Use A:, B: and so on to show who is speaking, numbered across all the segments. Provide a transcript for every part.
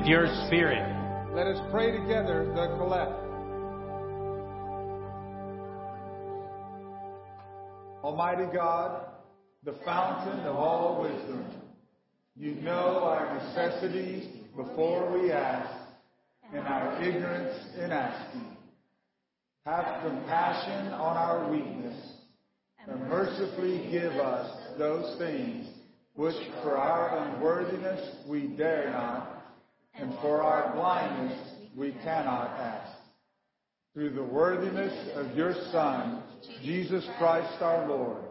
A: with your spirit.
B: Let us pray together the collect. Almighty God, the fountain of all wisdom, you know our necessities before we ask, and our ignorance in asking. Have compassion on our weakness, and mercifully give us those things which for our unworthiness we dare not and for our blindness we cannot ask. Through the worthiness of your Son, Jesus Christ our Lord,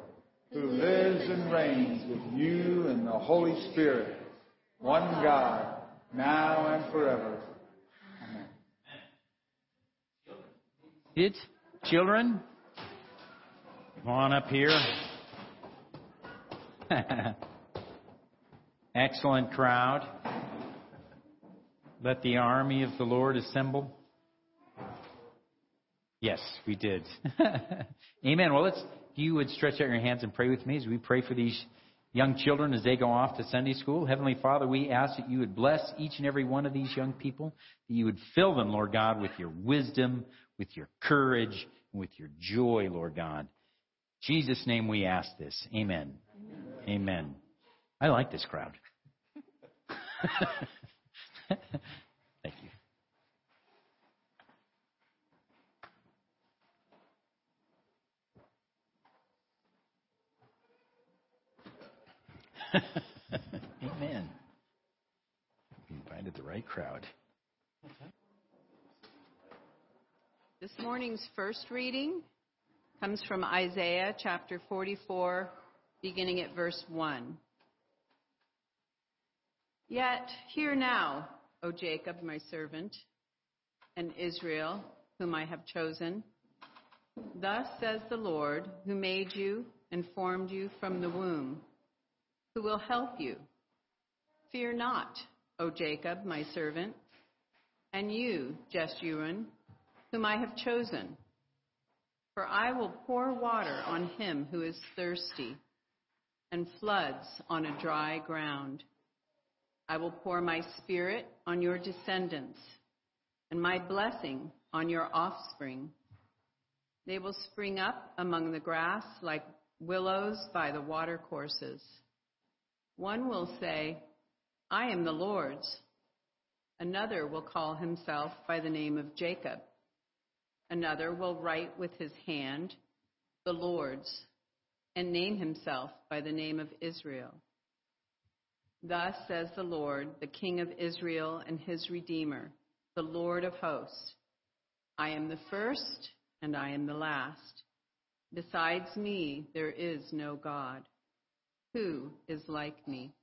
B: who lives and reigns with you and the Holy Spirit, one God, now and forever. Amen.
A: It, children, come on up here. Excellent crowd. Let the army of the Lord assemble. Yes, we did. Amen. Well, let's, you would stretch out your hands and pray with me as we pray for these young children as they go off to Sunday school. Heavenly Father, we ask that you would bless each and every one of these young people, that you would fill them, Lord God, with your wisdom, with your courage, and with your joy, Lord God. In Jesus' name we ask this. Amen. Amen. Amen. I like this crowd. Thank you. Amen. We invited the right crowd.
C: This morning's first reading comes from Isaiah chapter 44, beginning at verse 1. Yet hear now, O Jacob, my servant, and Israel, whom I have chosen. Thus says the Lord, who made you and formed you from the womb, who will help you. Fear not, O Jacob, my servant, and you, Jeshurun, whom I have chosen. For I will pour water on him who is thirsty, and floods on a dry ground. I will pour my spirit on your descendants, and my blessing on your offspring. They will spring up among the grass like willows by the watercourses. One will say, I am the Lord's. Another will call himself by the name of Jacob. Another will write with his hand, the Lord's, and name himself by the name of Israel. Thus says the Lord, the King of Israel and his Redeemer, the Lord of hosts I am the first and I am the last. Besides me, there is no God. Who is like me?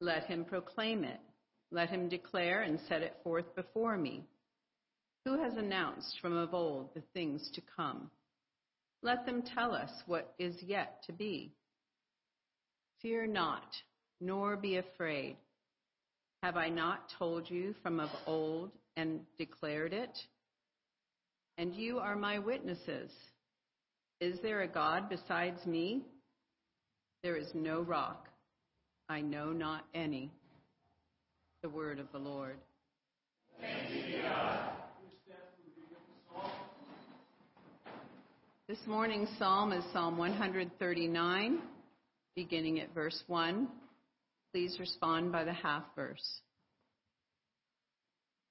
C: Let him proclaim it. Let him declare and set it forth before me. Who has announced from of old the things to come? Let them tell us what is yet to be. Fear not nor be afraid. Have I not told you from of old and declared it? And you are my witnesses. Is there a God besides me? There is no rock. I know not any. The word of the Lord. This morning's psalm is Psalm 139, beginning at verse 1. Please respond by the half verse.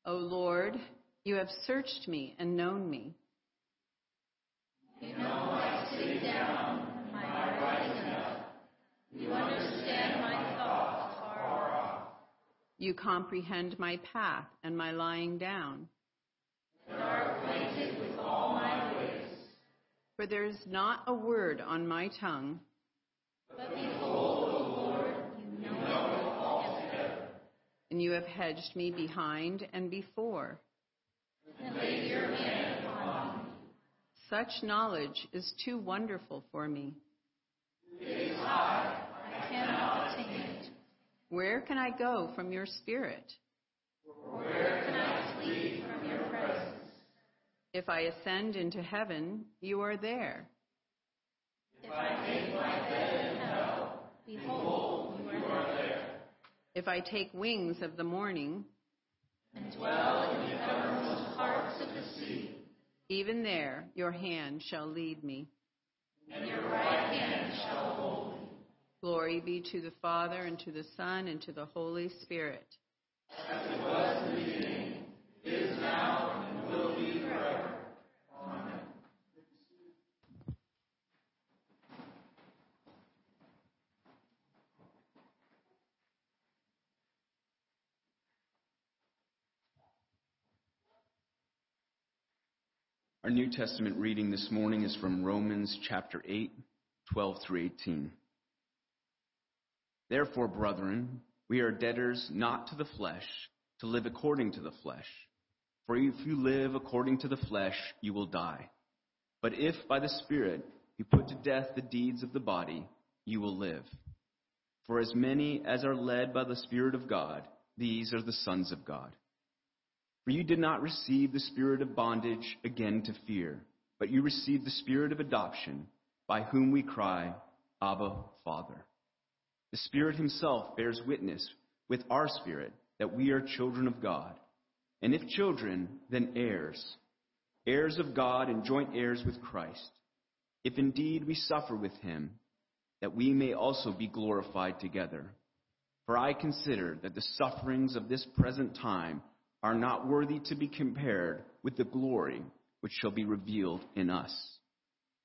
C: O Lord, you have searched me and known me.
D: You know my sitting down, my rising up. You understand my thoughts far off.
C: You comprehend my path and my lying down.
D: You are acquainted with all my ways.
C: For there is not a word on my tongue.
D: But behold, O Lord, you know it altogether.
C: and you have hedged me behind and before.
D: And laid your hand upon me.
C: Such knowledge is too wonderful for me.
D: It is high, I cannot attain it.
C: Where can I go from your spirit?
D: Where can I flee from your presence?
C: If I ascend into heaven, you are there.
D: If I make my bed in hell, behold, you are there.
C: If I take wings of the morning,
D: And dwell in the uttermost parts of the sea.
C: even there your hand shall lead me.
D: And your right hand shall hold me.
C: Glory be to the Father, and to the Son, and to the Holy Spirit.
D: As it was in the beginning, is now,
E: Our New Testament reading this morning is from Romans chapter 8, 12 through 18. Therefore, brethren, we are debtors not to the flesh, to live according to the flesh. For if you live according to the flesh, you will die. But if by the Spirit you put to death the deeds of the body, you will live. For as many as are led by the Spirit of God, these are the sons of God. For you did not receive the spirit of bondage again to fear, but you received the spirit of adoption, by whom we cry, Abba, Father. The Spirit Himself bears witness with our spirit that we are children of God. And if children, then heirs, heirs of God and joint heirs with Christ. If indeed we suffer with Him, that we may also be glorified together. For I consider that the sufferings of this present time are not worthy to be compared with the glory which shall be revealed in us.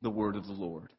E: The word of the Lord.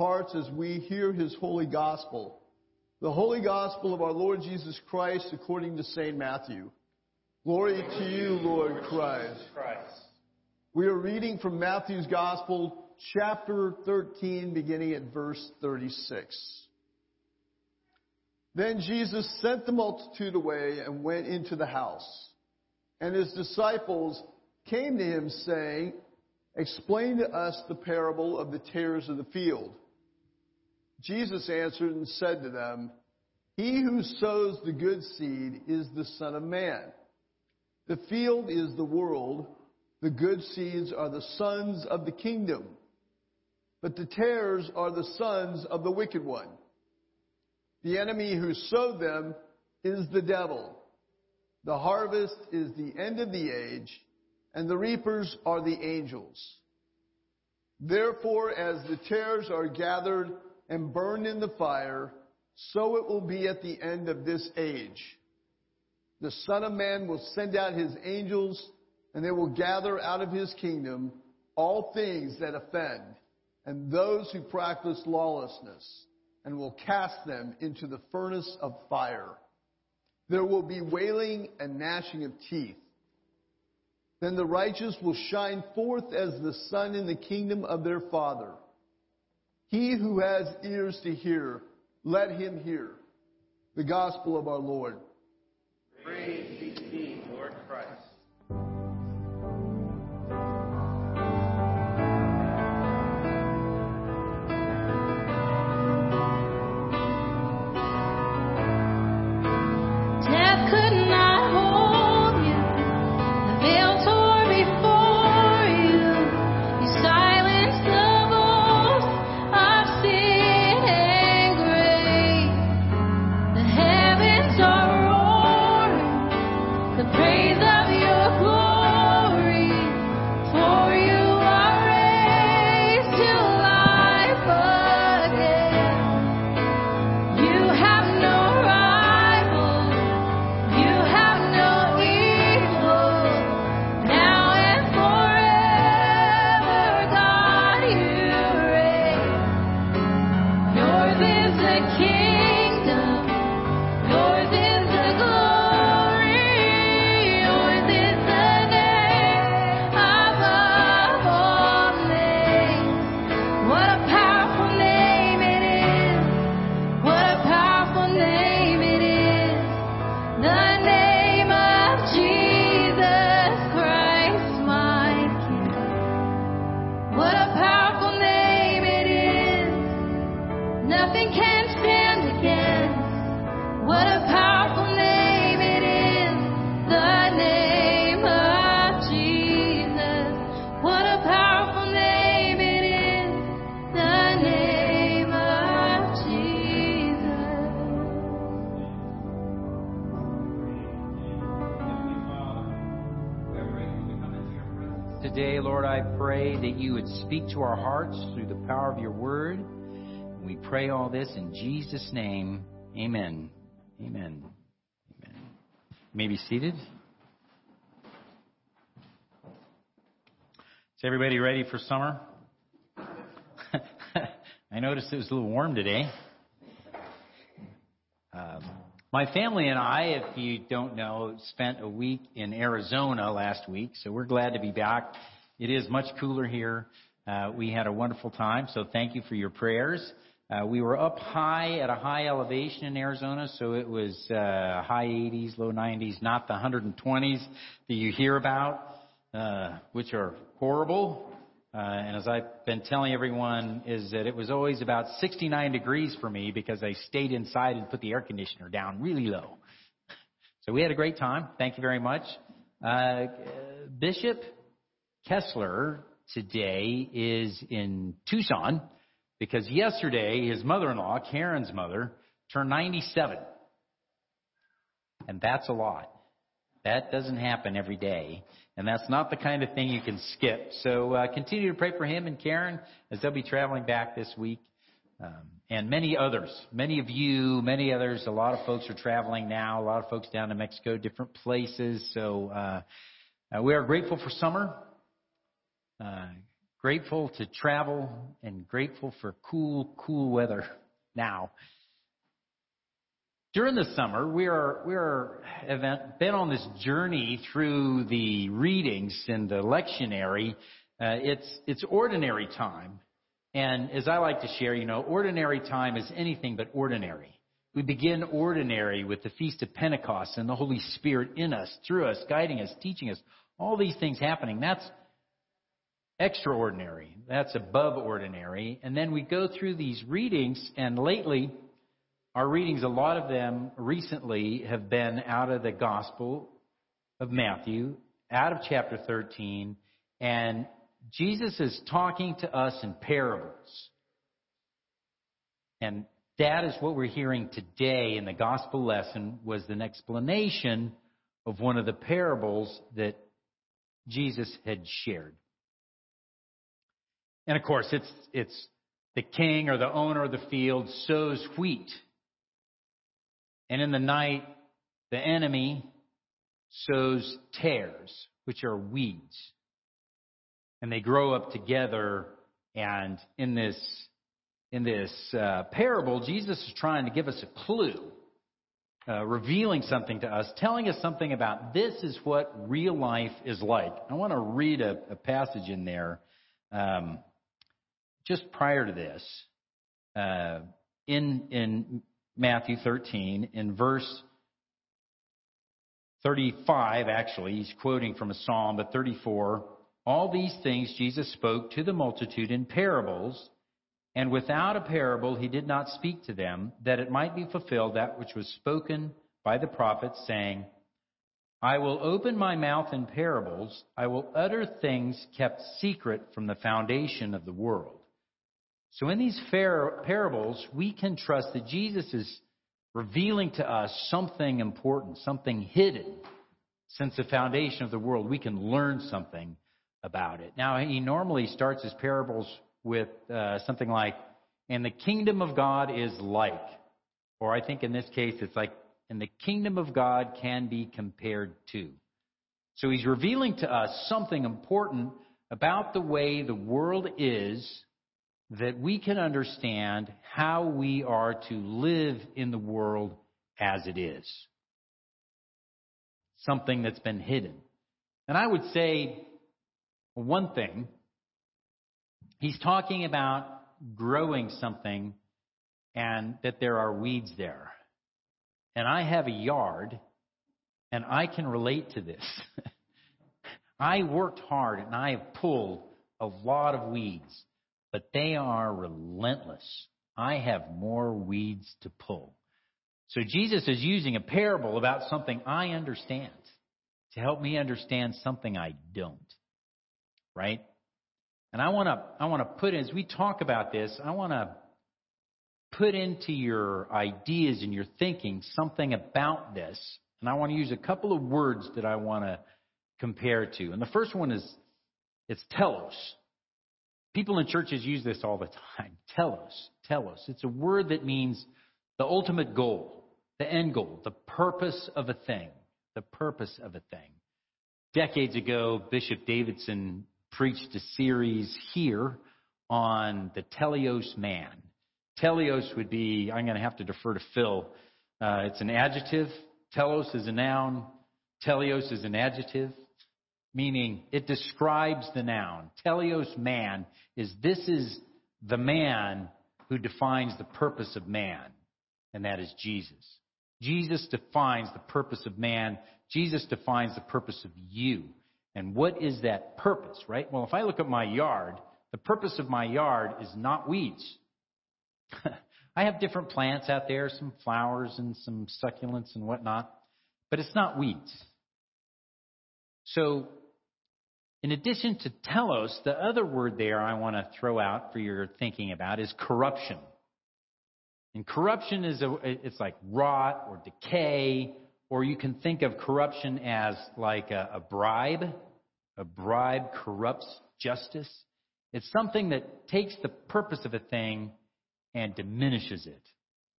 F: Hearts as we hear his holy gospel. The holy gospel of our Lord Jesus Christ according to St. Matthew. Glory to you, Lord Christ. We are reading from Matthew's gospel, chapter 13, beginning at verse 36. Then Jesus sent the multitude away and went into the house. And his disciples came to him saying, Explain to us the parable of the tares of the field. Jesus answered and said to them, He who sows the good seed is the Son of Man. The field is the world. The good seeds are the sons of the kingdom. But the tares are the sons of the wicked one. The enemy who sowed them is the devil. The harvest is the end of the age, and the reapers are the angels. Therefore, as the tares are gathered and burned in the fire, so it will be at the end of this age. The Son of Man will send out his angels, and they will gather out of his kingdom all things that offend, and those who practice lawlessness, and will cast them into the furnace of fire. There will be wailing and gnashing of teeth. Then the righteous will shine forth as the sun in the kingdom of their Father. He who has ears to hear, let him hear. The gospel of our Lord.
A: Would speak to our hearts through the power of your word. We pray all this in Jesus' name. Amen. Amen. Amen. You may be seated. Is everybody ready for summer? I noticed it was a little warm today. Um, my family and I, if you don't know, spent a week in Arizona last week, so we're glad to be back. It is much cooler here. Uh, we had a wonderful time, so thank you for your prayers. Uh, we were up high at a high elevation in Arizona, so it was uh, high 80s, low 90s, not the 120s that you hear about, uh, which are horrible. Uh, and as I've been telling everyone, is that it was always about 69 degrees for me because I stayed inside and put the air conditioner down really low. So we had a great time. Thank you very much. Uh, Bishop Kessler today is in Tucson because yesterday his mother-in-law, Karen's mother, turned 97. And that's a lot. That doesn't happen every day. And that's not the kind of thing you can skip. So uh, continue to pray for him and Karen as they'll be traveling back this week. um, and many others. Many of you, many others. A lot of folks are traveling now. A lot of folks down to Mexico, different places. So uh, uh, we are grateful for summer. Uh, grateful to travel and grateful for cool, cool weather now. During the summer, we are we are event, been on this journey through the readings in the lectionary. Uh, it's it's ordinary time, and as I like to share, you know, ordinary time is anything but ordinary. We begin ordinary with the Feast of Pentecost and the Holy Spirit in us, through us, guiding us, teaching us. All these things happening. That's extraordinary. That's above ordinary. And then we go through these readings, and lately, our readings, a lot of them recently have been out of the Gospel of Matthew, out of chapter 13, and Jesus is talking to us in parables. And that is what we're hearing today in the gospel lesson was an explanation of one of the parables that Jesus had shared. And of course, it's, it's the king or the owner of the field sows wheat. And in the night, the enemy sows tares, which are weeds. And they grow up together. And in this, in this uh, parable, Jesus is trying to give us a clue, uh, revealing something to us, telling us something about this is what real life is like. I want to read a, a passage in there. Um, just prior to this, uh, in in Matthew 13, in verse 35, actually, he's quoting from a psalm, but 34. All these things Jesus spoke to the multitude in parables, and without a parable he did not speak to them, that it might be fulfilled that which was spoken by the prophet, saying, I will open my mouth in parables, I will utter things kept secret from the foundation of the world. So in these parables, we can trust that Jesus is revealing to us something important, something hidden. Since the foundation of the world, we can learn something about it. Now, he normally starts his parables with uh, something like, and the kingdom of God is like. Or I think in this case, it's like, and the kingdom of God can be compared to. So he's revealing to us something important about the way the world is that we can understand how we are to live in the world as it is. Something that's been hidden. And I would say one thing, he's talking about growing something and that there are weeds there. And I have a yard and I can relate to this. I worked hard and I have pulled a lot of weeds but they are relentless. I have more weeds to pull. So Jesus is using a parable about something I understand to help me understand something I don't. Right? And I want to I want to put as we talk about this, I want to put into your ideas and your thinking something about this. And I want to use a couple of words that I want to compare to. And the first one is it's telos. People in churches use this all the time. Telos, telos. It's a word that means the ultimate goal, the end goal, the purpose of a thing, the purpose of a thing. Decades ago, Bishop Davidson preached a series here on the teleos man. Teleos would be, I'm going to have to defer to Phil. Uh, it's an adjective. Telos is a noun. Teleos is an adjective meaning it describes the noun. Teleos man is this is the man who defines the purpose of man, and that is Jesus. Jesus defines the purpose of man. Jesus defines the purpose of you. And what is that purpose, right? Well, if I look at my yard, the purpose of my yard is not weeds. I have different plants out there, some flowers and some succulents and whatnot, but it's not weeds. So in addition to telos, the other word there I want to throw out for your thinking about is corruption. And corruption is a, it's like rot or decay, or you can think of corruption as like a, a bribe. A bribe corrupts justice. It's something that takes the purpose of a thing and diminishes it.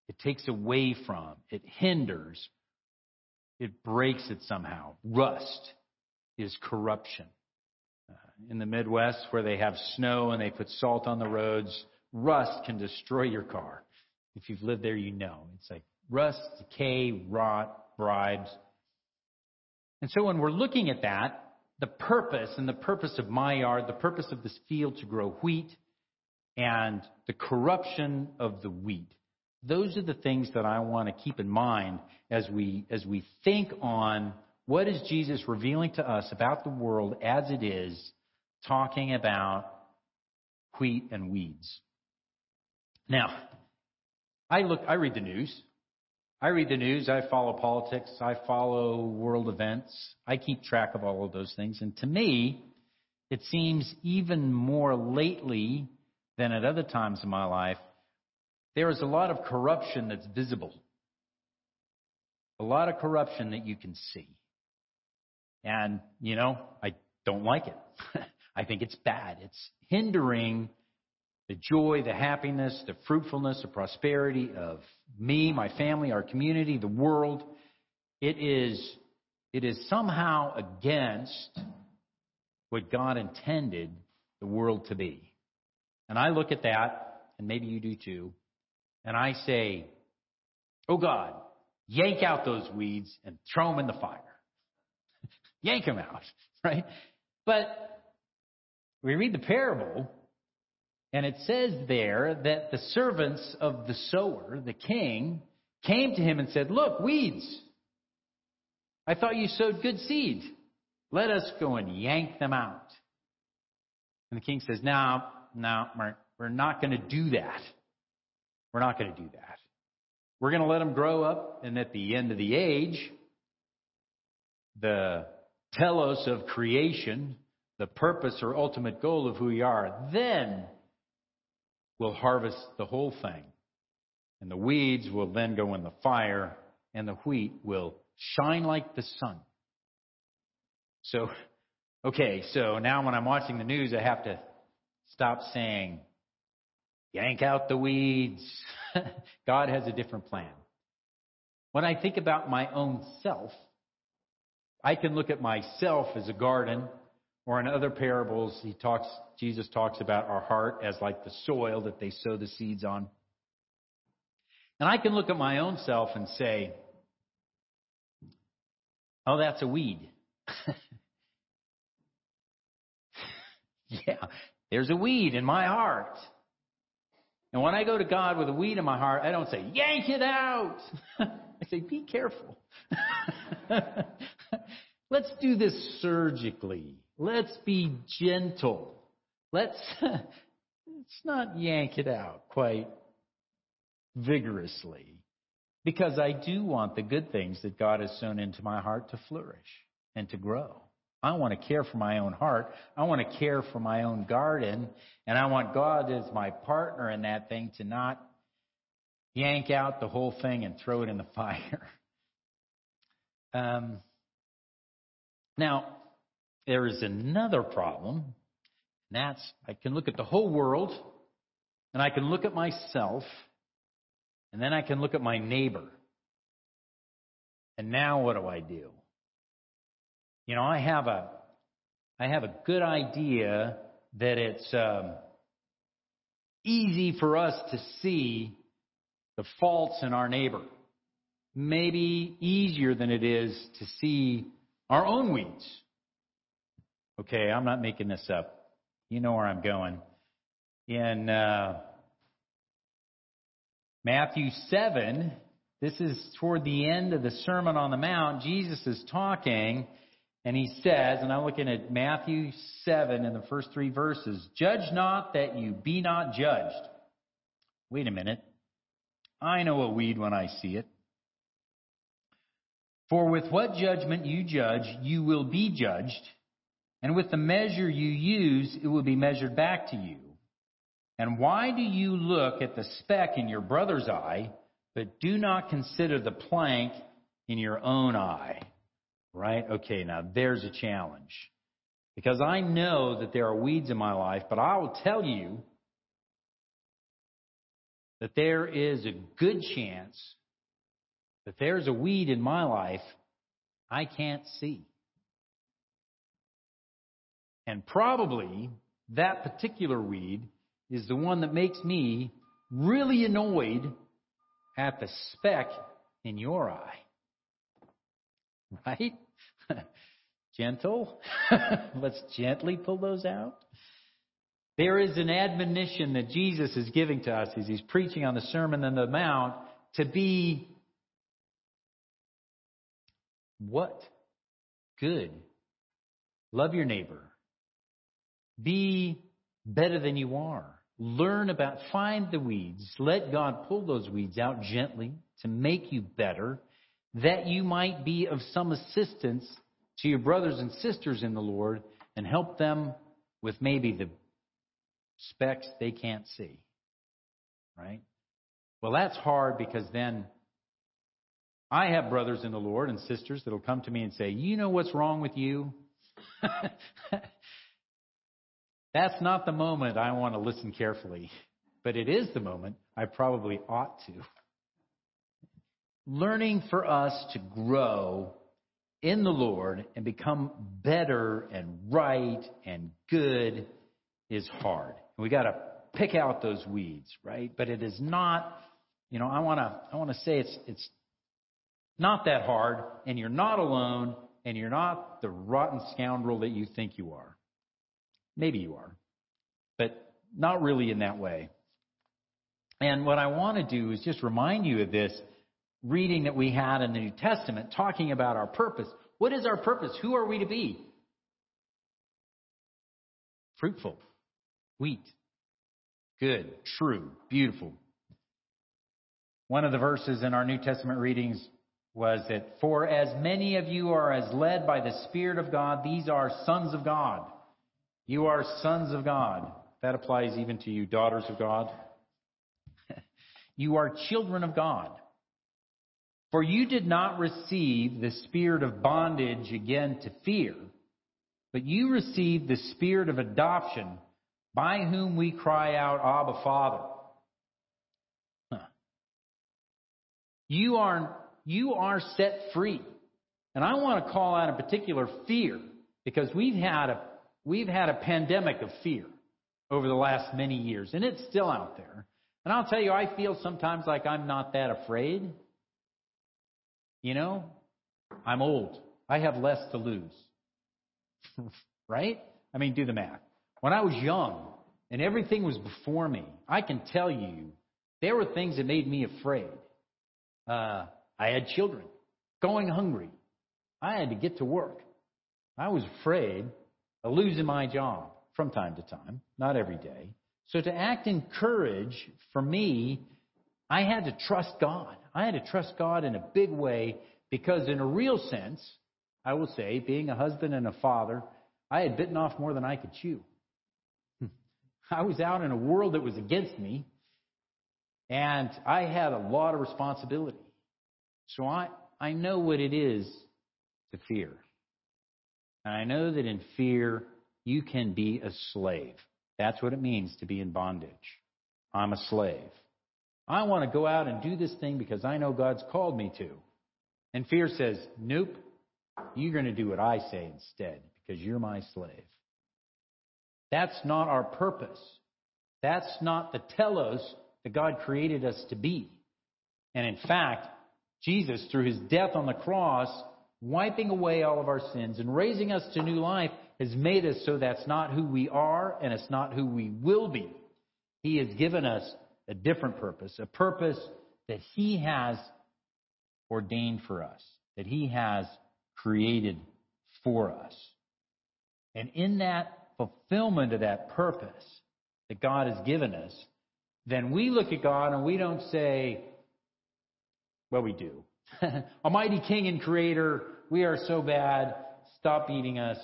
A: It takes away from, it hinders, it breaks it somehow. Rust is corruption. In the Midwest, where they have snow and they put salt on the roads, rust can destroy your car. If you've lived there, you know. It's like rust, decay, rot, bribes. And so when we're looking at that, the purpose and the purpose of my yard, the purpose of this field to grow wheat, and the corruption of the wheat. Those are the things that I want to keep in mind as we as we think on what is Jesus revealing to us about the world as it is, talking about wheat and weeds. Now, I look I read the news. I read the news, I follow politics, I follow world events, I keep track of all of those things. And to me, it seems even more lately than at other times in my life, there is a lot of corruption that's visible. A lot of corruption that you can see. And, you know, I don't like it. I think it's bad. It's hindering the joy, the happiness, the fruitfulness, the prosperity of me, my family, our community, the world. It is, it is somehow against what God intended the world to be. And I look at that, and maybe you do too, and I say, Oh God, yank out those weeds and throw them in the fire. yank them out, right? But we read the parable, and it says there that the servants of the sower, the king, came to him and said, Look, weeds. I thought you sowed good seed. Let us go and yank them out. And the king says, No, no, we're not going to do that. We're not going to do that. We're going to let them grow up, and at the end of the age, the telos of creation, the purpose or ultimate goal of who we are, then we'll harvest the whole thing. And the weeds will then go in the fire, and the wheat will shine like the sun. So, okay, so now when I'm watching the news, I have to stop saying, yank out the weeds. God has a different plan. When I think about my own self, I can look at myself as a garden or in other parables, he talks, Jesus talks about our heart as like the soil that they sow the seeds on. And I can look at my own self and say, oh, that's a weed. yeah, there's a weed in my heart. And when I go to God with a weed in my heart, I don't say, yank it out. I say, be careful. Let's do this surgically. Let's be gentle. Let's, let's not yank it out quite vigorously. Because I do want the good things that God has sown into my heart to flourish and to grow. I want to care for my own heart. I want to care for my own garden. And I want God as my partner in that thing to not yank out the whole thing and throw it in the fire. Um, now, there is another problem. And that's I can look at the whole world, and I can look at myself, and then I can look at my neighbor. And now what do I do? You know, I have a I have a good idea that it's um, easy for us to see the faults in our neighbor. Maybe easier than it is to see our own weeds. Okay, I'm not making this up. You know where I'm going. In uh, Matthew 7, this is toward the end of the Sermon on the Mount. Jesus is talking, and he says, and I'm looking at Matthew 7 in the first three verses Judge not that you be not judged. Wait a minute. I know a weed when I see it. For with what judgment you judge, you will be judged and with the measure you use, it will be measured back to you. And why do you look at the speck in your brother's eye, but do not consider the plank in your own eye? Right? Okay, now there's a challenge. Because I know that there are weeds in my life, but I will tell you that there is a good chance that there's a weed in my life I can't see. And probably that particular weed is the one that makes me really annoyed at the speck in your eye. Right? Gentle. Let's gently pull those out. There is an admonition that Jesus is giving to us as he's preaching on the Sermon on the Mount to be what? Good. Love your neighbor. Be better than you are. Learn about, find the weeds. Let God pull those weeds out gently to make you better, that you might be of some assistance to your brothers and sisters in the Lord and help them with maybe the specks they can't see. Right? Well, that's hard because then I have brothers in the Lord and sisters that'll come to me and say, You know what's wrong with you? That's not the moment I want to listen carefully, but it is the moment I probably ought to. Learning for us to grow in the Lord and become better and right and good is hard. We got to pick out those weeds, right? But it is not, you know, I want to I want to say it's it's not that hard and you're not alone and you're not the rotten scoundrel that you think you are. Maybe you are, but not really in that way. And what I want to do is just remind you of this reading that we had in the New Testament talking about our purpose. What is our purpose? Who are we to be? Fruitful, wheat, good, true, beautiful. One of the verses in our New Testament readings was that, For as many of you are as led by the Spirit of God, these are sons of God. You are sons of God. That applies even to you, daughters of God. you are children of God. For you did not receive the spirit of bondage again to fear, but you received the spirit of adoption by whom we cry out, Abba, Father. Huh. You are, you are set free. And I want to call out a particular fear because we've had a We've had a pandemic of fear over the last many years, and it's still out there. And I'll tell you, I feel sometimes like I'm not that afraid. You know, I'm old. I have less to lose. right? I mean, do the math. When I was young and everything was before me, I can tell you there were things that made me afraid. Uh, I had children going hungry. I had to get to work. I was afraid losing my job from time to time, not every day. So to act in courage, for me, I had to trust God. I had to trust God in a big way because, in a real sense, I will say, being a husband and a father, I had bitten off more than I could chew. Hmm. I was out in a world that was against me, and I had a lot of responsibility. So I, I know what it is to fear. And I know that in fear, you can be a slave. That's what it means to be in bondage. I'm a slave. I want to go out and do this thing because I know God's called me to. And fear says, nope, you're going to do what I say instead because you're my slave. That's not our purpose. That's not the telos that God created us to be. And in fact, Jesus, through his death on the cross, wiping away all of our sins and raising us to new life has made us so that's not who we are and it's not who we will be. He has given us a different purpose, a purpose that He has ordained for us, that He has created for us. And in that fulfillment of that purpose that God has given us, then we look at God and we don't say, well, we do. Almighty King and Creator, we are so bad, stop beating us.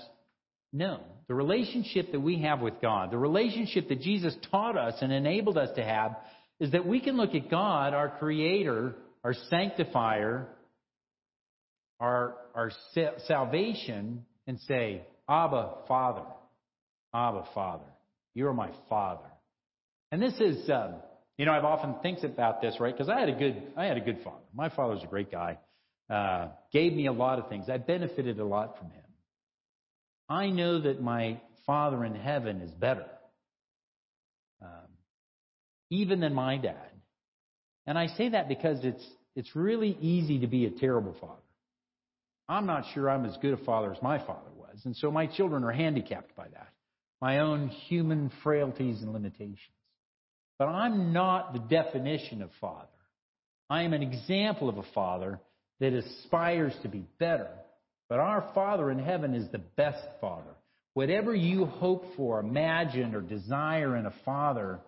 A: No. The relationship that we have with God, the relationship that Jesus taught us and enabled us to have, is that we can look at God, our Creator, our Sanctifier, our, our salvation, and say, Abba, Father. Abba, Father. You're my Father. And this is, um, You know, I've often thinks about this, right? Because I had a good, I had a good father. My father was a great guy. Uh, gave me a lot of things. I benefited a lot from him. I know that my father in heaven is better, um, even than my dad. And I say that because it's it's really easy to be a terrible father. I'm not sure I'm as good a father as my father was, and so my children are handicapped by that. My own human frailties and limitations. But I'm not the definition of father. I am an example of a father that aspires to be better. But our Father in heaven is the best Father. Whatever you hope for, imagine, or desire in a Father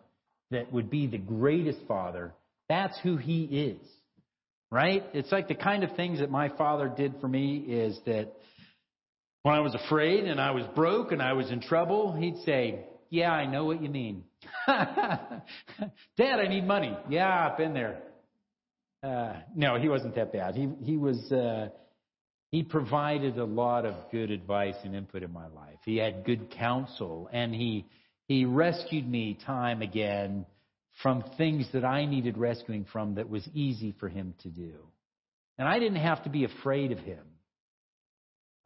A: that would be the greatest Father, that's who He is. Right? It's like the kind of things that my Father did for me is that when I was afraid and I was broke and I was in trouble, He'd say, Yeah, I know what you mean. Dad, I need money. Yeah, I've been there. Uh, no, he wasn't that bad. He he was uh, he provided a lot of good advice and input in my life. He had good counsel, and he he rescued me time again from things that I needed rescuing from that was easy for him to do. And I didn't have to be afraid of him.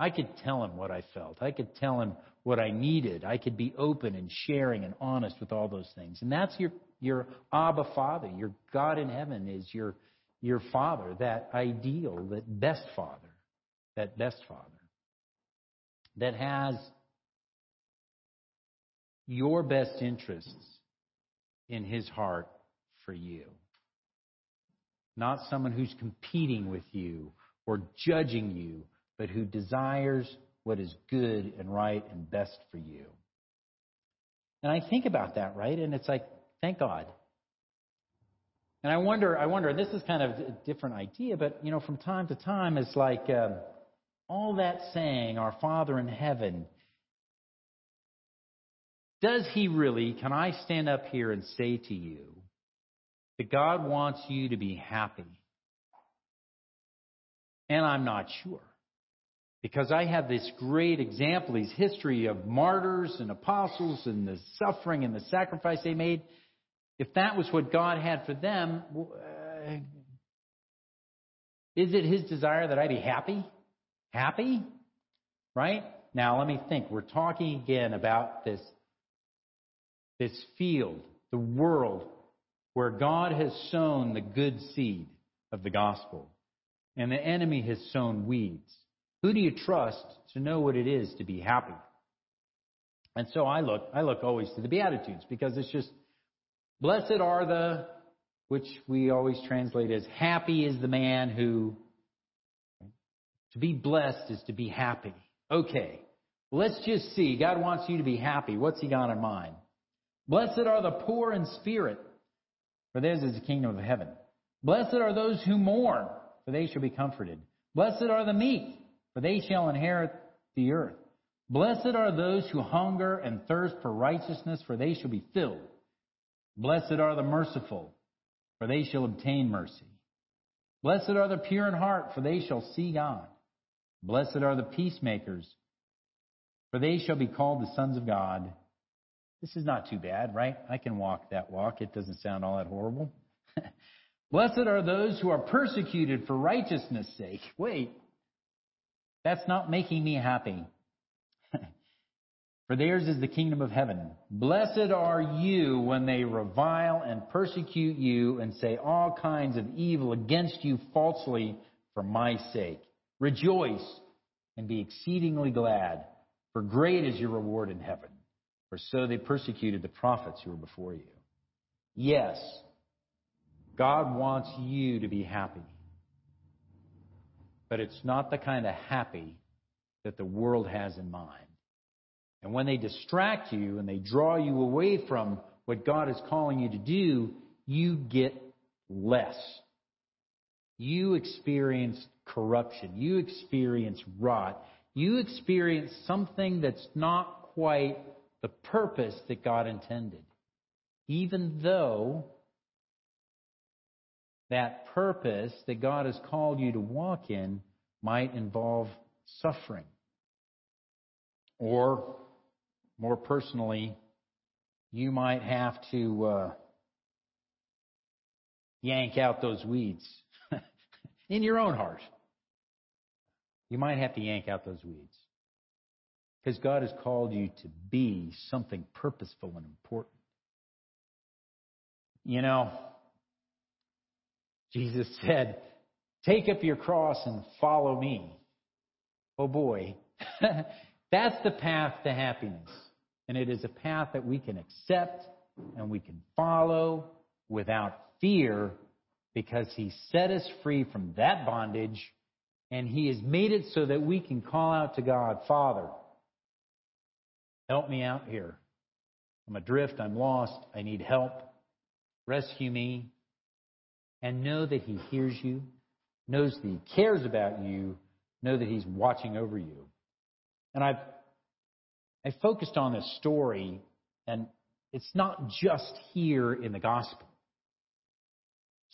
A: I could tell him what I felt. I could tell him what I needed. I could be open and sharing and honest with all those things. And that's your your Abba Father, your God in heaven is your your father, that ideal, that best father, that best father, that has your best interests in his heart for you. Not someone who's competing with you or judging you, but who desires what is good and right and best for you. And I think about that, right? And it's like, thank God. And I wonder, I wonder, this is kind of a different idea, but you know, from time to time, it's like um, all that saying, our Father in heaven, does he really, can I stand up here and say to you that God wants you to be happy? And I'm not sure. Because I have this great example, this history of martyrs and apostles and the suffering and the sacrifice they made. If that was what God had for them, uh, is it His desire that I be happy? Happy? Right? Now, let me think. We're talking again about this, this field, the world, where God has sown the good seed of the gospel, and the enemy has sown weeds. Who do you trust to know what it is to be happy? And so I look, I look always to the Beatitudes because it's just Blessed are the, which we always translate as happy is the man who, to be blessed is to be happy. Okay, let's just see. God wants you to be happy. What's he got in mind? Blessed are the poor in spirit, for theirs is the kingdom of heaven. Blessed are those who mourn, for they shall be comforted. Blessed are the meek, for they shall inherit the earth. Blessed are those who hunger and thirst for righteousness, for they shall be filled. Blessed are the merciful, for they shall obtain mercy. Blessed are the pure in heart, for they shall see God. Blessed are the peacemakers, for they shall be called the sons of God. This is not too bad, right? I can walk that walk. It doesn't sound all that horrible. Blessed are those who are persecuted for righteousness' sake. Wait, that's not making me happy. For theirs is the kingdom of heaven. Blessed are you when they revile and persecute you and say all kinds of evil against you falsely for my sake. Rejoice and be exceedingly glad, for great is your reward in heaven. For so they persecuted the prophets who were before you. Yes, God wants you to be happy. But it's not the kind of happy that the world has in mind. And when they distract you and they draw you away from what God is calling you to do, you get less. You experience corruption. You experience rot. You experience something that's not quite the purpose that God intended. Even though that purpose that God has called you to walk in might involve suffering or more personally, you might have to uh, yank out those weeds in your own heart. You might have to yank out those weeds. Because God has called you to be something purposeful and important. You know, Jesus said, Take up your cross and follow me. Oh boy. That's the path to happiness. And it is a path that we can accept and we can follow without fear because He set us free from that bondage and He has made it so that we can call out to God, Father, help me out here. I'm adrift, I'm lost, I need help. Rescue me. And know that He hears you, knows that He cares about you, know that He's watching over you. And I've I focused on this story, and it's not just here in the gospel.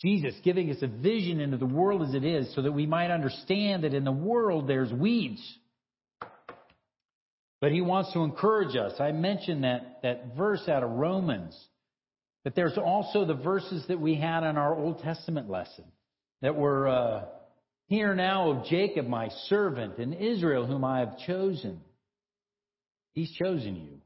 A: Jesus giving us a vision into the world as it is so that we might understand that in the world there's weeds. But he wants to encourage us. I mentioned that, that verse out of Romans. But there's also the verses that we had in our Old Testament lesson that were uh, Hear now of Jacob, my servant, and Israel, whom I have chosen. He's chosen you.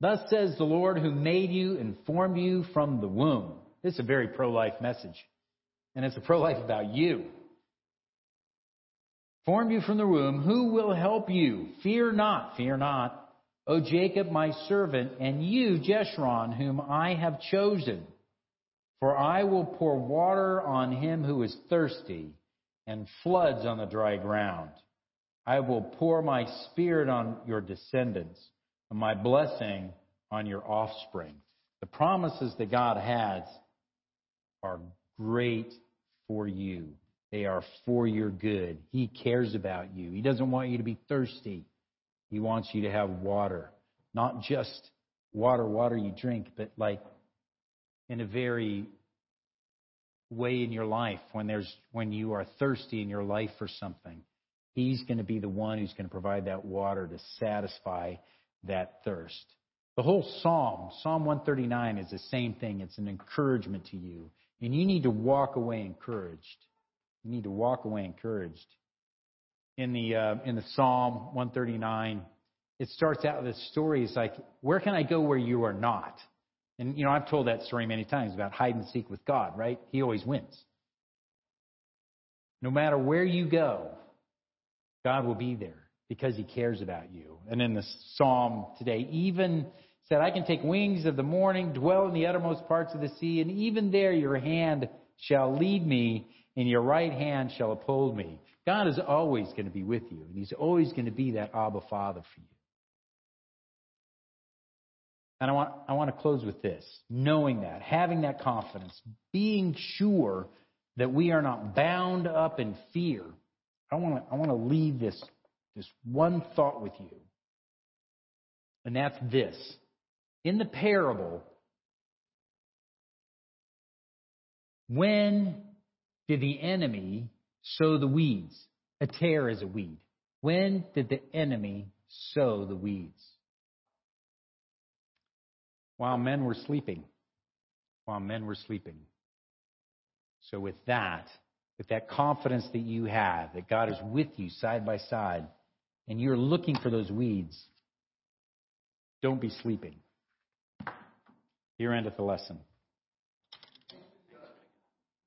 A: Thus says the Lord who made you and formed you from the womb. This is a very pro life message. And it's a pro life about you. Formed you from the womb. Who will help you? Fear not, fear not. O Jacob, my servant, and you, Jeshurun, whom I have chosen. For I will pour water on him who is thirsty, and floods on the dry ground. I will pour my spirit on your descendants, and my blessing on your offspring. The promises that God has are great for you. They are for your good. He cares about you. He doesn't want you to be thirsty. He wants you to have water. Not just water, water you drink, but like in a very way in your life when there's when you are thirsty in your life for something. He's going to be the one who's going to provide that water to satisfy that thirst. The whole psalm, Psalm 139 is the same thing. It's an encouragement to you. And you need to walk away encouraged. You need to walk away encouraged. In the uh, in the Psalm 139, it starts out with a story. It's like, where can I go where you are not? And you know, I've told that story many times about hide and seek with God, right? He always wins. No matter where you go, God will be there because he cares about you. And in the psalm today, even said, I can take wings of the morning, dwell in the uttermost parts of the sea, and even there your hand shall lead me, and your right hand shall uphold me. God is always going to be with you, and he's always going to be that Abba Father for you. And I want, I want to close with this knowing that, having that confidence, being sure that we are not bound up in fear. I want to, I want to leave this, this one thought with you. And that's this. In the parable, when did the enemy sow the weeds? A tare is a weed. When did the enemy sow the weeds? while men were sleeping. While men were sleeping. So, with that, with that confidence that you have, that God is with you side by side, and you're looking for those weeds, don't be sleeping. Here endeth the lesson.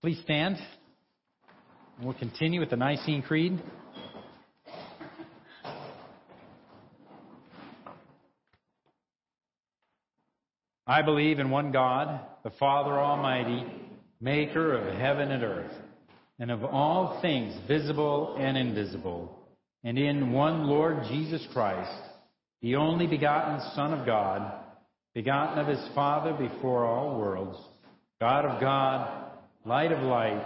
A: Please stand. We'll continue with the Nicene Creed. I believe in one God, the Father Almighty, maker of heaven and earth, and of all things visible and invisible, and in one Lord Jesus Christ, the only begotten Son of God, begotten of his Father before all worlds, God of God, light of light,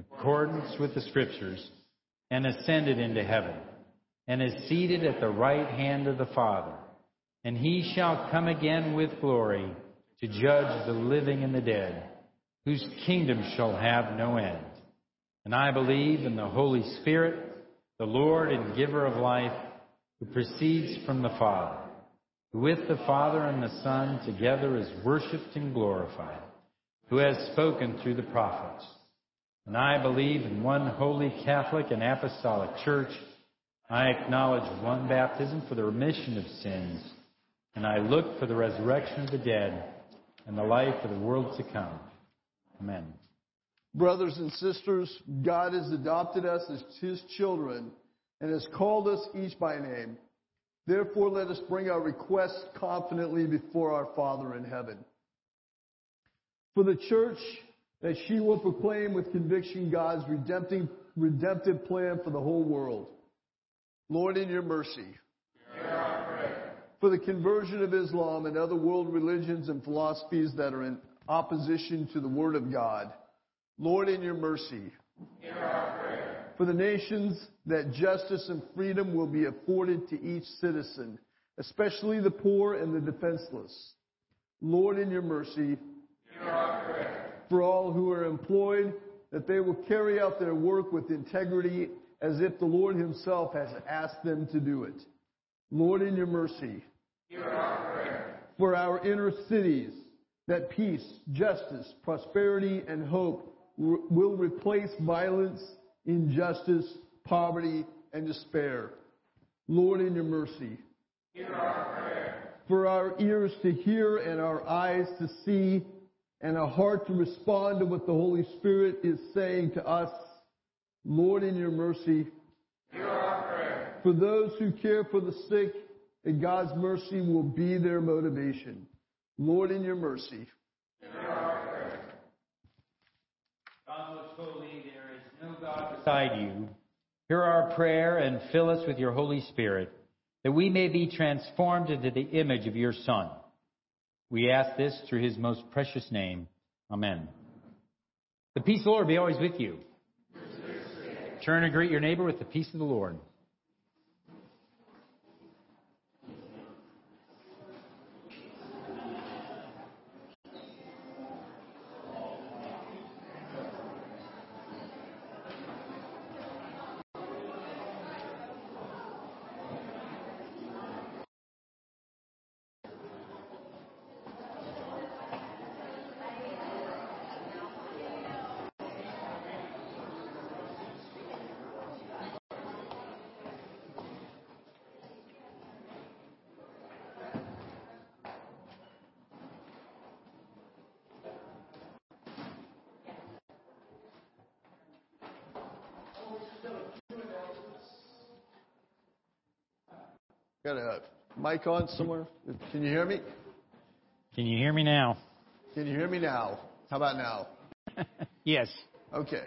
A: accordance with the Scriptures, and ascended into heaven, and is seated at the right hand of the Father. And he shall come again with glory to judge the living and the dead, whose kingdom shall have no end. And I believe in the Holy Spirit, the Lord and giver of life, who proceeds from the Father, who with the Father and the Son together is worshiped and glorified, who has spoken through the prophets. And I believe in one holy Catholic and apostolic church. I acknowledge one baptism for the remission of sins, and I look for the resurrection of the dead and the life of the world to come. Amen.
F: Brothers and sisters, God has adopted us as His children and has called us each by name. Therefore, let us bring our requests confidently before our Father in heaven. For the church, that she will proclaim with conviction God's redemptive, redemptive plan for the whole world. Lord, in your mercy. For the conversion of Islam and other world religions and philosophies that are in opposition to the Word of God. Lord, in your mercy. For the nations, that justice and freedom will be afforded to each citizen, especially the poor and the defenseless. Lord, in your mercy. For all who are employed, that they will carry out their work with integrity as if the Lord Himself has asked them to do it. Lord, in your mercy. For our inner cities, that peace, justice, prosperity, and hope will replace violence, injustice, poverty, and despair. Lord, in your mercy. For our ears to hear and our eyes to see and a heart to respond to what the Holy Spirit is saying to us. Lord, in your mercy. For those who care for the sick, and God's mercy will be their motivation. Lord, in your mercy.
A: God most holy, there is no God beside you. Hear our prayer and fill us with your Holy Spirit, that we may be transformed into the image of your Son. We ask this through his most precious name. Amen. The peace of the Lord be always with you. Turn and greet your neighbor with the peace of the Lord.
F: Got a mic on somewhere? Can you hear me?
A: Can you hear me now?
F: Can you hear me now? How about now?
A: Yes.
F: Okay.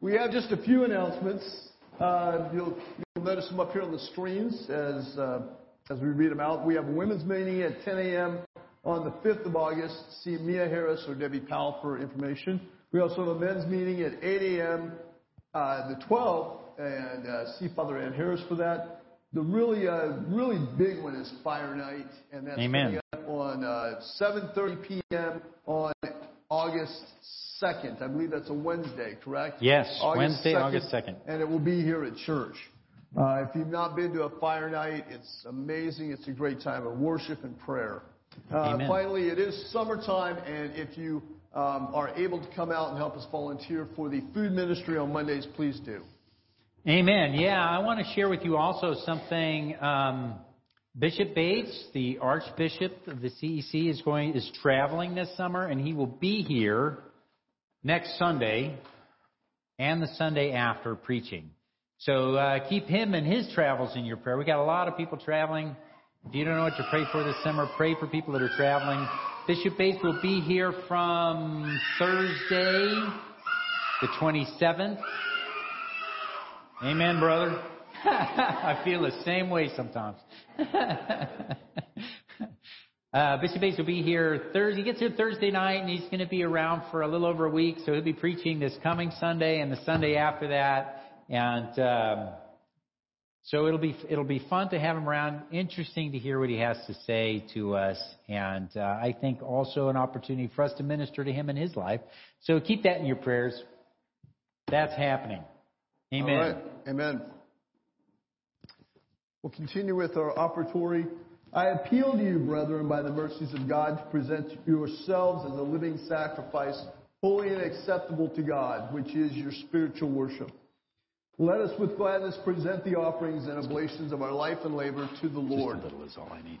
F: We have just a few announcements. Uh, you'll, you'll notice them up here on the screens as, uh, as we read them out. We have a women's meeting at 10 a.m. on the 5th of August. See Mia Harris or Debbie Powell for information. We also have a men's meeting at 8 a.m. Uh, the 12th, and uh, see Father Ann Harris for that. The really, uh, really big one is Fire Night, and that's
A: Amen.
F: coming up on uh, 7:30 p.m. on August 2nd. I believe that's a Wednesday, correct?
A: Yes, Wednesday,
F: 2nd,
A: August 2nd.
F: And it will be here at church. Uh, if you've not been to a Fire Night, it's amazing. It's a great time of worship and prayer. Uh, finally, it is summertime, and if you um, are able to come out and help us volunteer for the food ministry on Mondays, please do.
A: Amen. Yeah, I want to share with you also something. Um, Bishop Bates, the Archbishop of the CEC, is going is traveling this summer, and he will be here next Sunday and the Sunday after preaching. So uh, keep him and his travels in your prayer. We got a lot of people traveling. If you don't know what to pray for this summer, pray for people that are traveling. Bishop Bates will be here from Thursday, the 27th. Amen, brother. I feel the same way sometimes. Uh, Bishop Bates will be here Thursday. He gets here Thursday night, and he's going to be around for a little over a week. So he'll be preaching this coming Sunday and the Sunday after that. And um, so it'll be it'll be fun to have him around. Interesting to hear what he has to say to us, and uh, I think also an opportunity for us to minister to him in his life. So keep that in your prayers. That's happening. Amen.
F: Right. Amen. We'll continue with our offertory. I appeal to you, brethren, by the mercies of God, to present yourselves as a living sacrifice, holy and acceptable to God, which is your spiritual worship. Let us with gladness present the offerings and oblations of our life and labor to the Lord.
A: Just a little is all I need.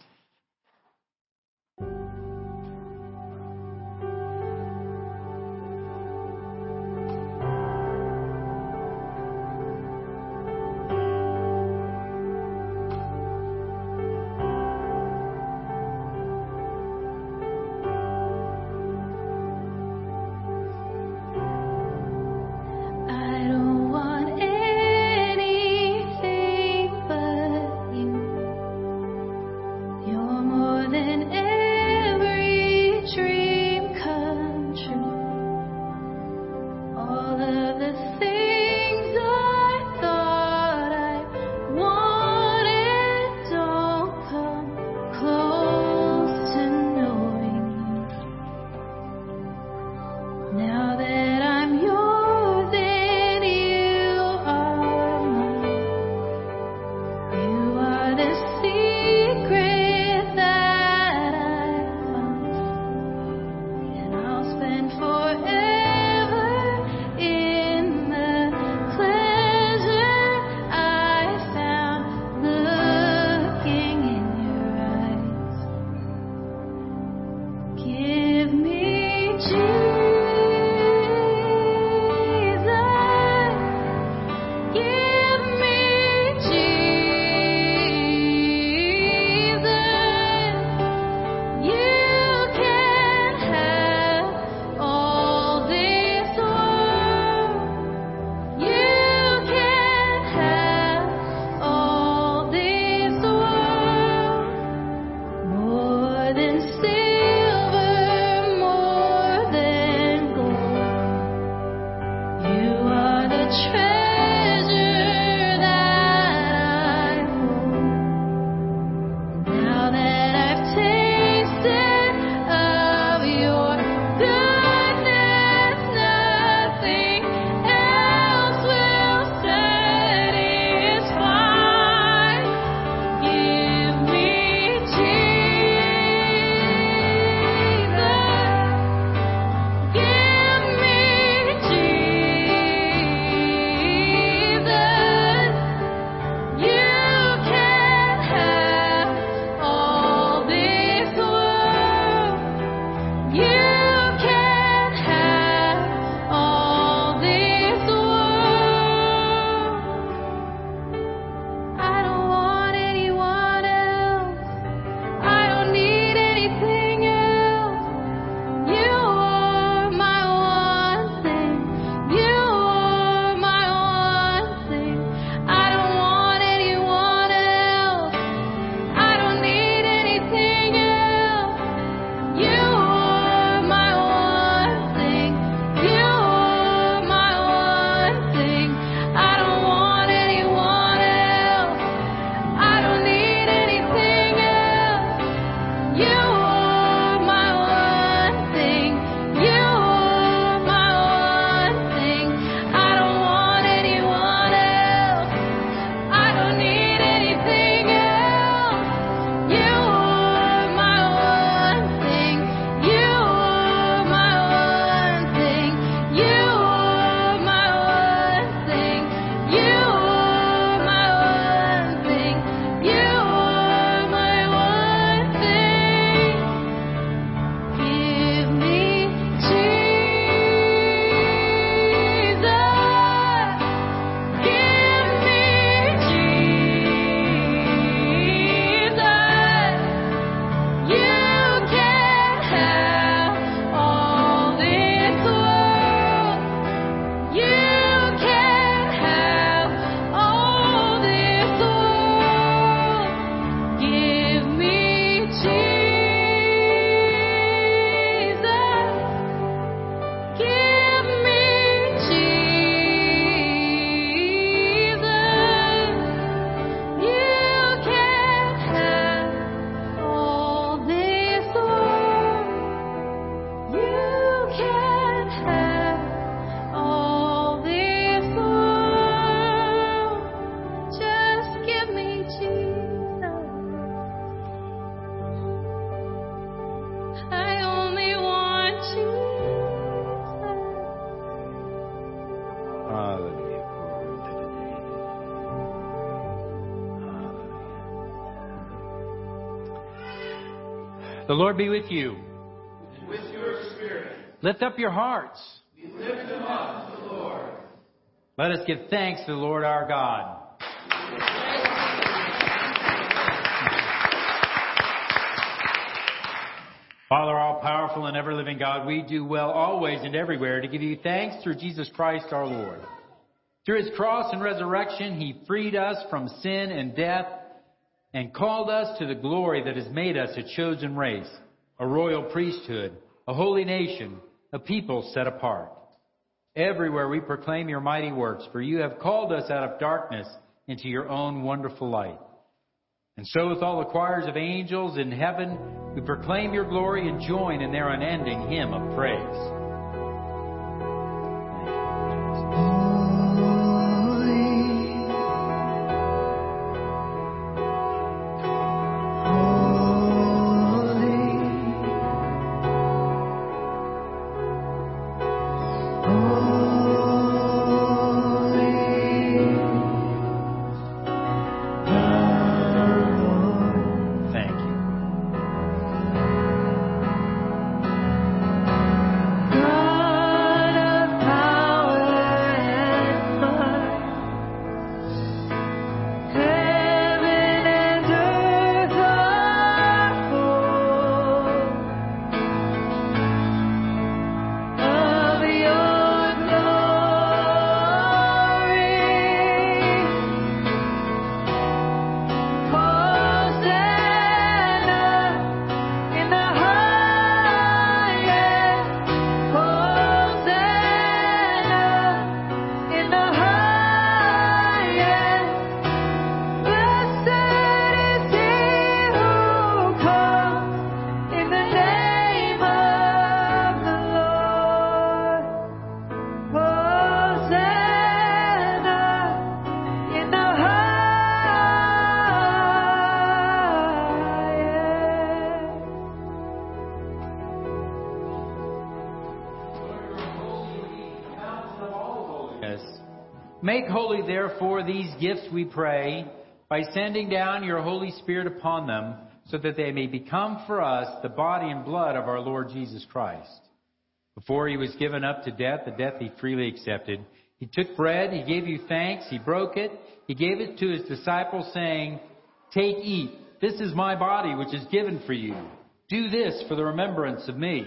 A: Lord be with you.
B: And with your spirit.
A: Lift up your hearts.
B: We lift them up to the Lord.
A: Let us give thanks to the Lord our God. Father, all powerful and ever living God, we do well always and everywhere to give you thanks through Jesus Christ our Lord. Through his cross and resurrection, he freed us from sin and death and called us to the glory that has made us a chosen race, a royal priesthood, a holy nation, a people set apart. Everywhere we proclaim your mighty works, for you have called us out of darkness into your own wonderful light. And so, with all the choirs of angels in heaven, we proclaim your glory and join in their unending hymn of praise. Therefore, these gifts, we pray, by sending down your Holy Spirit upon them, so that they may become for us the body and blood of our Lord Jesus Christ. Before he was given up to death, the death he freely accepted, he took bread, he gave you thanks, he broke it, he gave it to his disciples, saying, Take, eat. This is my body, which is given for you. Do this for the remembrance of me.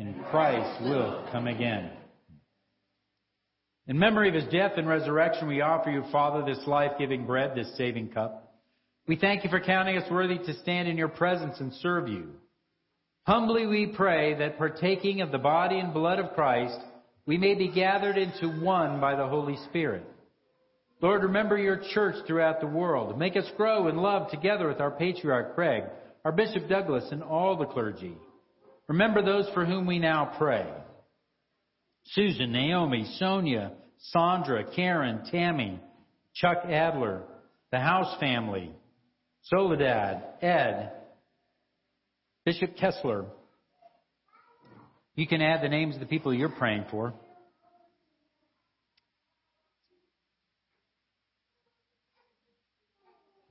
A: and Christ will come again. In memory of his death and resurrection, we offer you, Father, this life giving bread, this saving cup. We thank you for counting us worthy to stand in your presence and serve you. Humbly we pray that partaking of the body and blood of Christ, we may be gathered into one by the Holy Spirit. Lord, remember your church throughout the world. Make us grow in love together with our patriarch Craig, our Bishop Douglas, and all the clergy. Remember those for whom we now pray. Susan, Naomi, Sonia, Sandra, Karen, Tammy, Chuck Adler, the House family, Soledad, Ed, Bishop Kessler. You can add the names of the people you're praying for.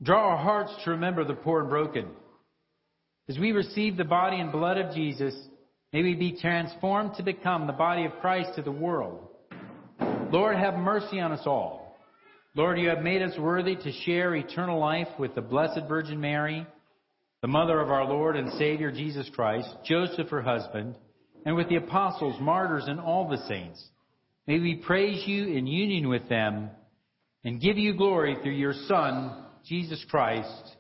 A: Draw our hearts to remember the poor and broken. As we receive the body and blood of Jesus, may we be transformed to become the body of Christ to the world. Lord, have mercy on us all. Lord, you have made us worthy to share eternal life with the Blessed Virgin Mary, the mother of our Lord and Savior Jesus Christ, Joseph, her husband, and with the apostles, martyrs, and all the saints. May we praise you in union with them and give you glory through your Son, Jesus Christ.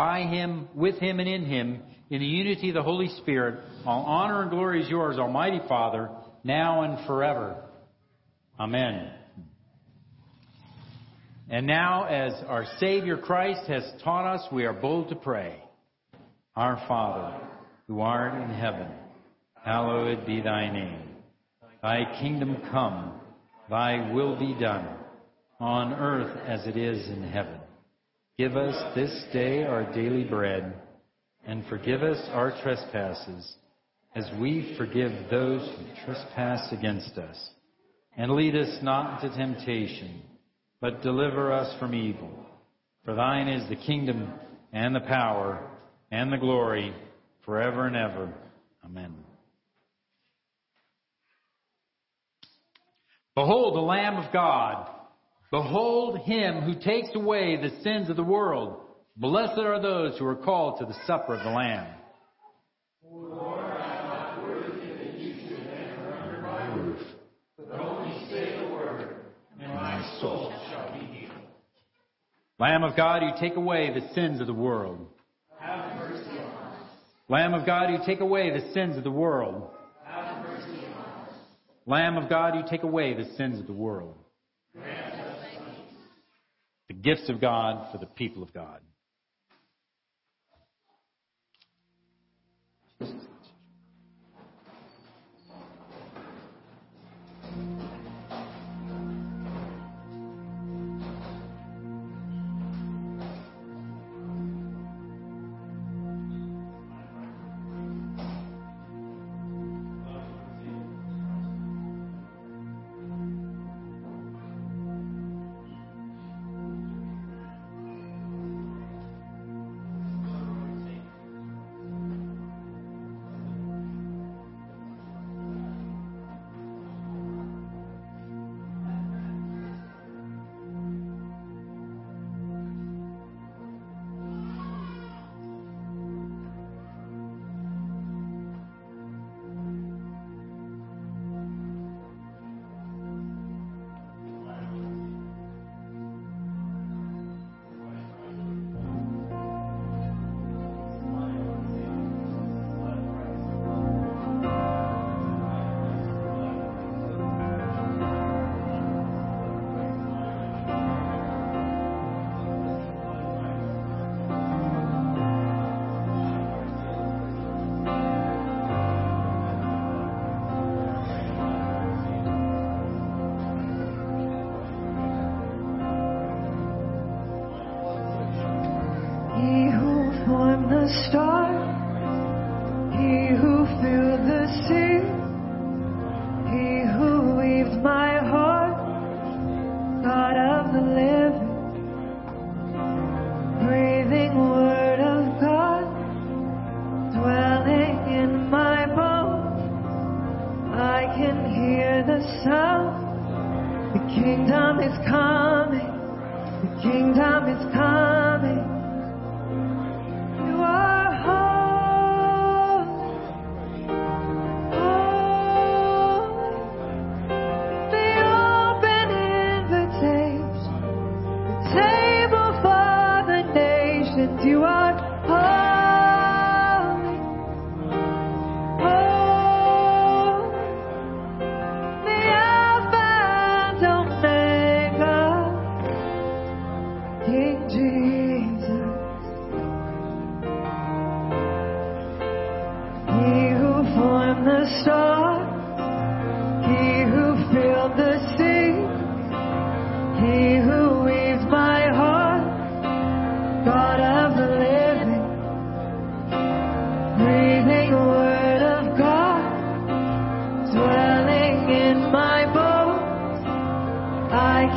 A: By him, with him, and in him, in the unity of the Holy Spirit, all honor and glory is yours, Almighty Father, now and forever. Amen. And now, as our Savior Christ has taught us, we are bold to pray. Our Father, who art in heaven, hallowed be thy name. Thy kingdom come, thy will be done, on earth as it is in heaven. Give us this day our daily bread, and forgive us our trespasses, as we forgive those who trespass against us. And lead us not into temptation, but deliver us from evil. For thine is the kingdom, and the power, and the glory, forever and ever. Amen. Behold the Lamb of God. Behold him who takes away the sins of the world. Blessed are those who are called to the supper of the Lamb. Lamb of God, you take away the sins of the world. Lamb of God, you take away the sins of the world. Lamb of God, you take away the sins of the world. The gifts of God for the people of God.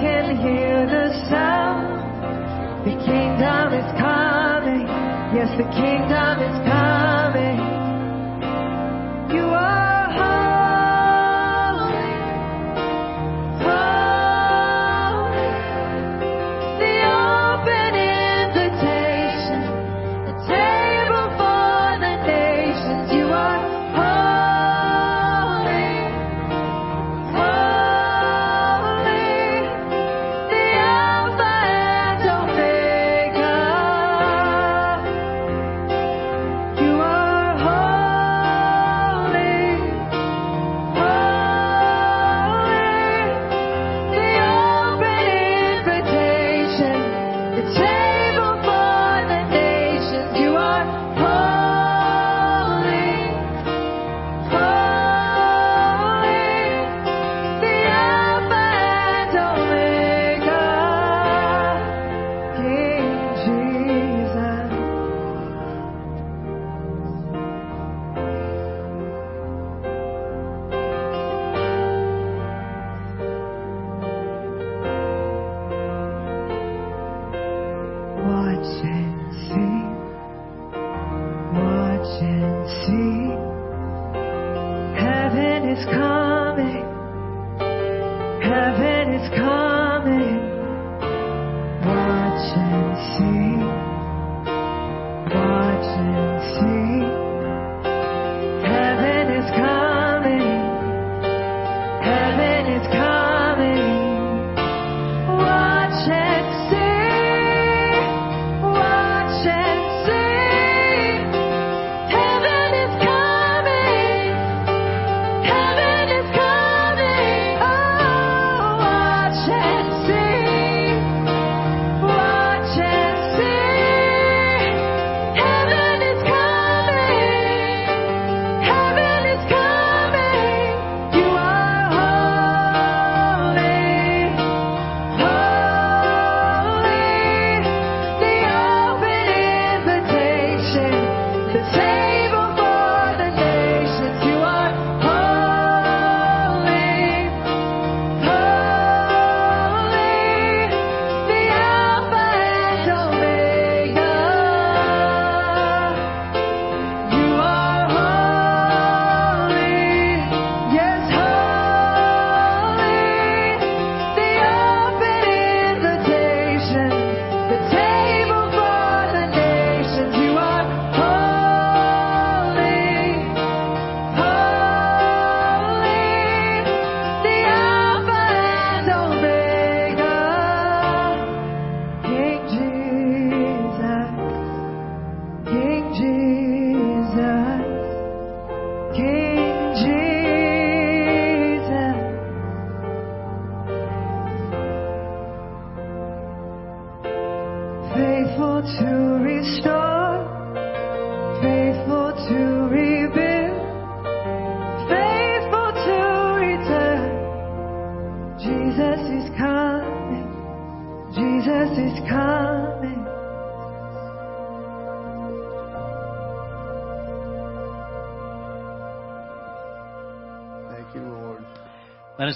G: Can hear the sound. The kingdom is coming. Yes, the kingdom is coming.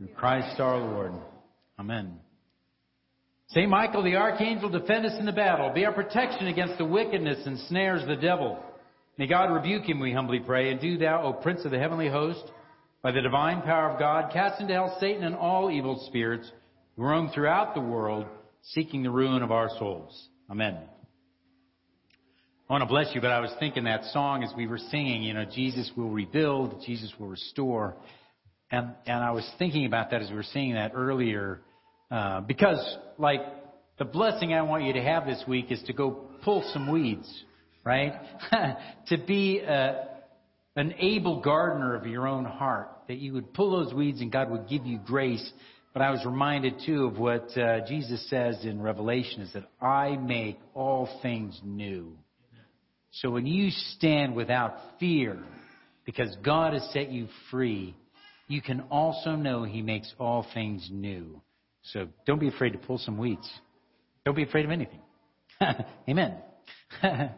A: through Christ our Lord. Amen. Saint Michael the archangel, defend us in the battle. Be our protection against the wickedness and snares of the devil. May God rebuke him, we humbly pray. And do thou, O Prince of the heavenly host, by the divine power of God, cast into hell Satan and all evil spirits who roam throughout the world, seeking the ruin of our souls. Amen. I want to bless you, but I was thinking that song as we were singing, you know, Jesus will rebuild, Jesus will restore. And, and I was thinking about that as we were singing that earlier, uh, because, like, the blessing I want you to have this week is to go pull some weeds, right? to be a, an able gardener of your own heart, that you would pull those weeds and God would give you grace. But I was reminded too of what uh, Jesus says in Revelation is that I make all things new. So when you stand without fear, because God has set you free, you can also know He makes all things new. So don't be afraid to pull some weeds. Don't be afraid of anything. Amen.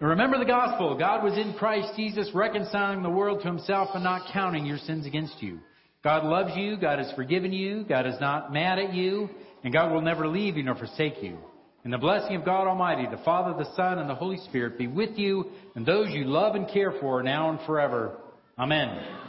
A: Remember the gospel. God was in Christ Jesus, reconciling the world to himself and not counting your sins against you. God loves you. God has forgiven you. God is not mad at you. And God will never leave you nor forsake you. And the blessing of God Almighty, the Father, the Son, and the Holy Spirit be with you and those you love and care for now and forever. Amen.